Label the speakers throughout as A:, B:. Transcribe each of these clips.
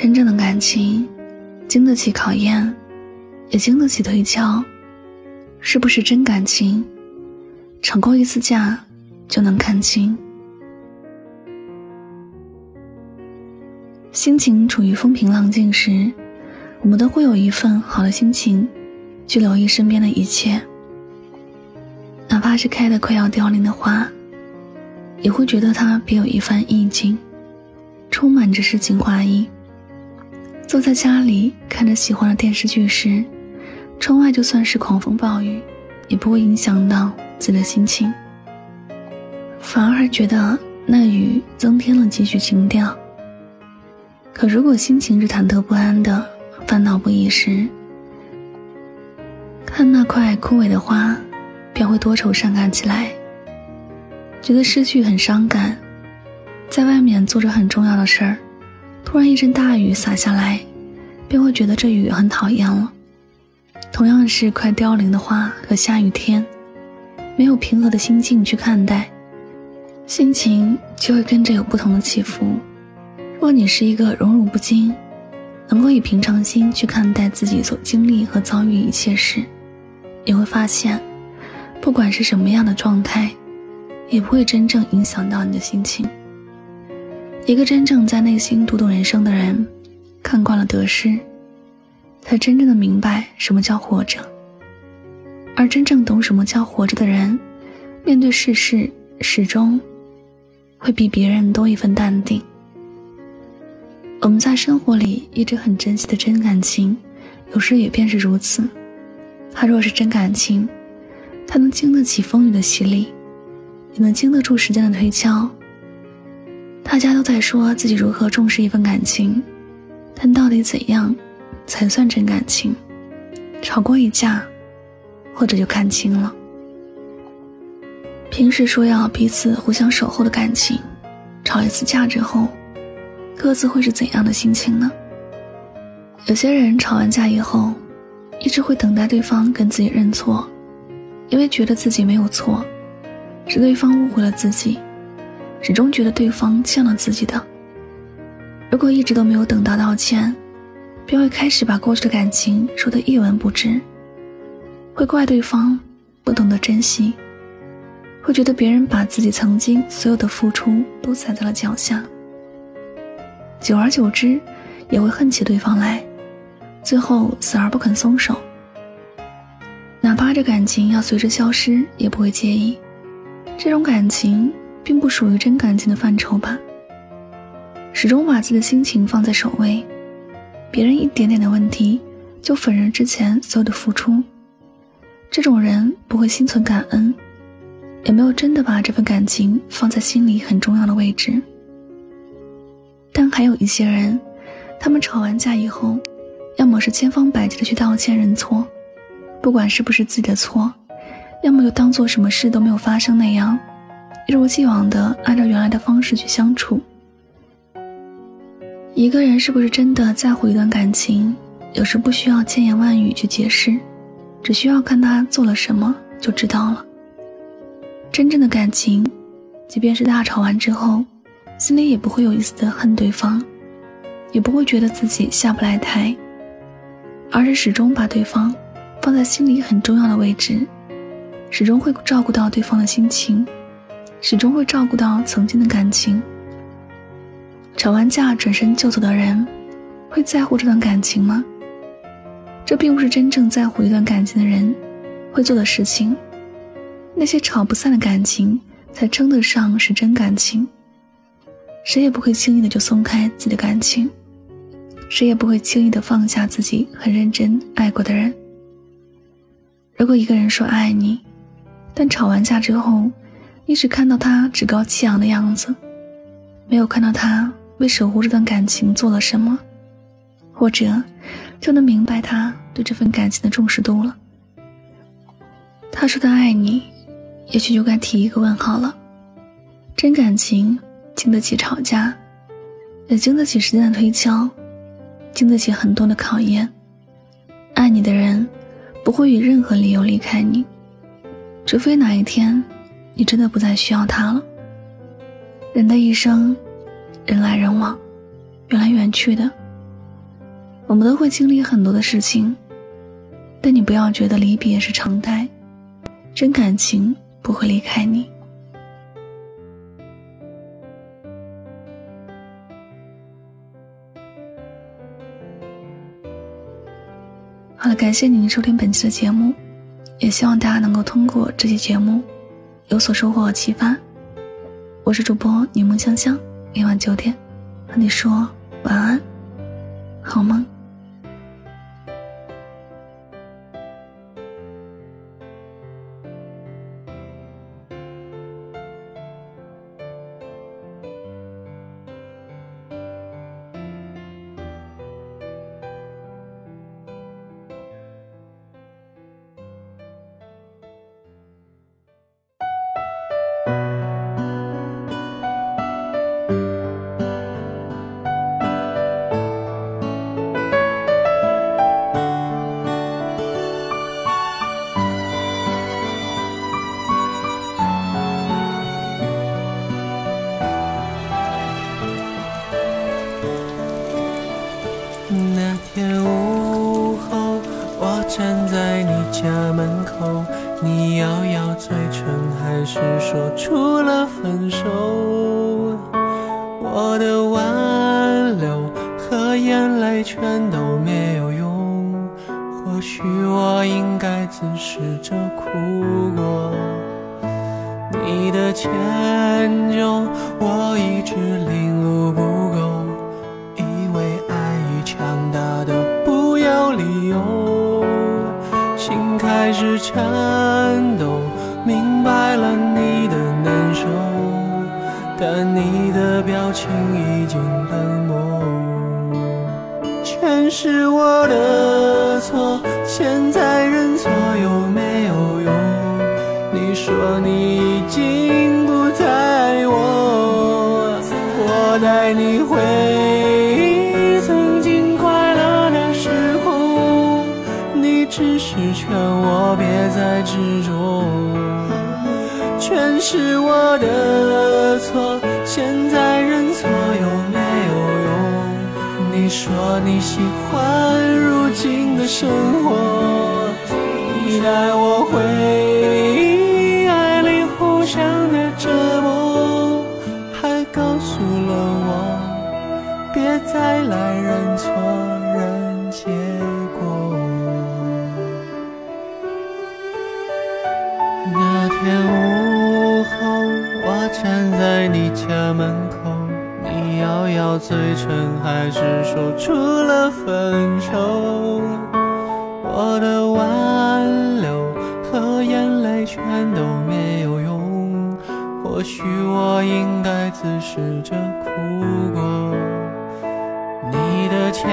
A: 真正的感情，经得起考验，也经得起推敲。是不是真感情？吵过一次架，就能看清。心情处于风平浪静时，我们都会有一份好的心情，去留意身边的一切。哪怕是开的快要凋零的花，也会觉得它别有一番意境，充满着诗情画意。坐在家里看着喜欢的电视剧时，窗外就算是狂风暴雨，也不会影响到自己的心情，反而还觉得那雨增添了几许情调。可如果心情是忐忑不安的、烦恼不已时，看那块枯萎的花，便会多愁善感起来，觉得失去很伤感。在外面做着很重要的事儿。突然一阵大雨洒下来，便会觉得这雨很讨厌了。同样是快凋零的花和下雨天，没有平和的心境去看待，心情就会跟着有不同的起伏。若你是一个荣辱不惊，能够以平常心去看待自己所经历和遭遇一切事，你会发现，不管是什么样的状态，也不会真正影响到你的心情。一个真正在内心读懂人生的人，看惯了得失，才真正的明白什么叫活着。而真正懂什么叫活着的人，面对世事始终会比别人多一份淡定。我们在生活里一直很珍惜的真感情，有时也便是如此。它若是真感情，它能经得起风雨的洗礼，也能经得住时间的推敲。大家都在说自己如何重视一份感情，但到底怎样才算真感情？吵过一架，或者就看清了。平时说要彼此互相守候的感情，吵一次架之后，各自会是怎样的心情呢？有些人吵完架以后，一直会等待对方跟自己认错，因为觉得自己没有错，是对方误会了自己。始终觉得对方欠了自己的。如果一直都没有等到道歉，便会开始把过去的感情说得一文不值，会怪对方不懂得珍惜，会觉得别人把自己曾经所有的付出都踩在了脚下。久而久之，也会恨起对方来，最后死而不肯松手。哪怕这感情要随之消失，也不会介意。这种感情。并不属于真感情的范畴吧。始终把自己的心情放在首位，别人一点点的问题就否认之前所有的付出，这种人不会心存感恩，也没有真的把这份感情放在心里很重要的位置。但还有一些人，他们吵完架以后，要么是千方百计的去道歉认错，不管是不是自己的错，要么又当做什么事都没有发生那样。一如既往的按照原来的方式去相处。一个人是不是真的在乎一段感情，有时不需要千言万语去解释，只需要看他做了什么就知道了。真正的感情，即便是大吵完之后，心里也不会有一丝的恨对方，也不会觉得自己下不来台，而是始终把对方放在心里很重要的位置，始终会照顾到对方的心情。始终会照顾到曾经的感情。吵完架转身就走的人，会在乎这段感情吗？这并不是真正在乎一段感情的人会做的事情。那些吵不散的感情，才称得上是真感情。谁也不会轻易的就松开自己的感情，谁也不会轻易的放下自己很认真爱过的人。如果一个人说爱你，但吵完架之后，你只看到他趾高气扬的样子，没有看到他为守护这段感情做了什么，或者就能明白他对这份感情的重视度了。他说他爱你，也许就该提一个问号了。真感情经得起吵架，也经得起时间的推敲，经得起很多的考验。爱你的人不会以任何理由离开你，除非哪一天。你真的不再需要他了。人的一生，人来人往，远来远去的，我们都会经历很多的事情，但你不要觉得离别是常态，真感情不会离开你。好了，感谢您收听本期的节目，也希望大家能够通过这期节目有所收获和启发。我是主播柠檬香香，每晚九点和你说晚安，好梦。
B: 家门口你咬咬嘴唇，还是说出了分手？我的挽留和眼泪全都没有用，或许我应该自私着哭过。你的迁就，我一直领悟不开始颤抖，明白了你的难受。但你的表情已经冷漠，全是我的错，现在认错有没有用？你说你已经不再爱我，我带你回忆曾经快乐的时候，你只是劝别再执着。全是我的错，现在认错有没有用？你说你喜欢如今的生活，你带我回忆爱里互相的折磨，还告诉了我别再来那天午后，我。站在你家门口，你咬咬嘴唇，还是说出了分手。我的挽留和眼泪全都没有用，或许我应该自食着哭过。你的迁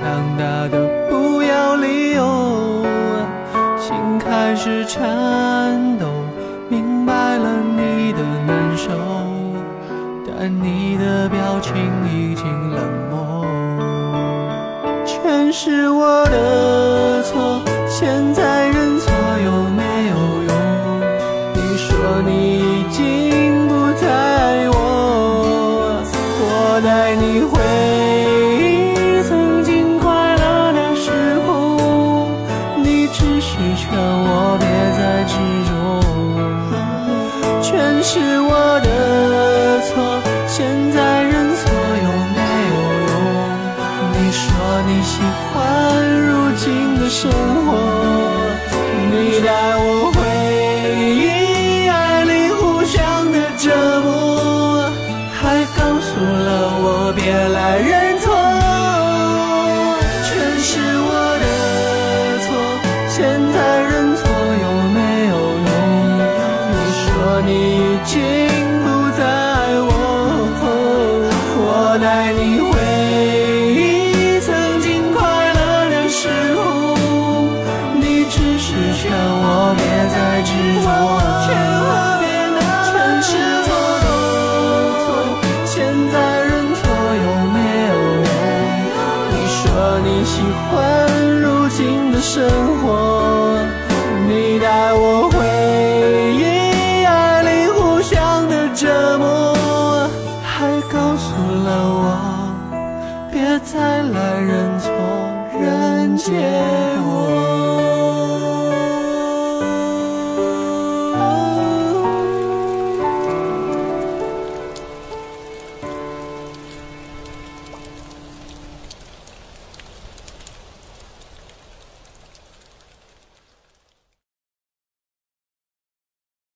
B: 强大的不要理由。心开始颤抖，明白了你的难受，但你的表情已经冷漠。全是我的带我回忆爱你互相的折磨，还告诉了我别来认错。全是我的错，现在认错有没有用？你说你。已经喜欢如今的生活，你带我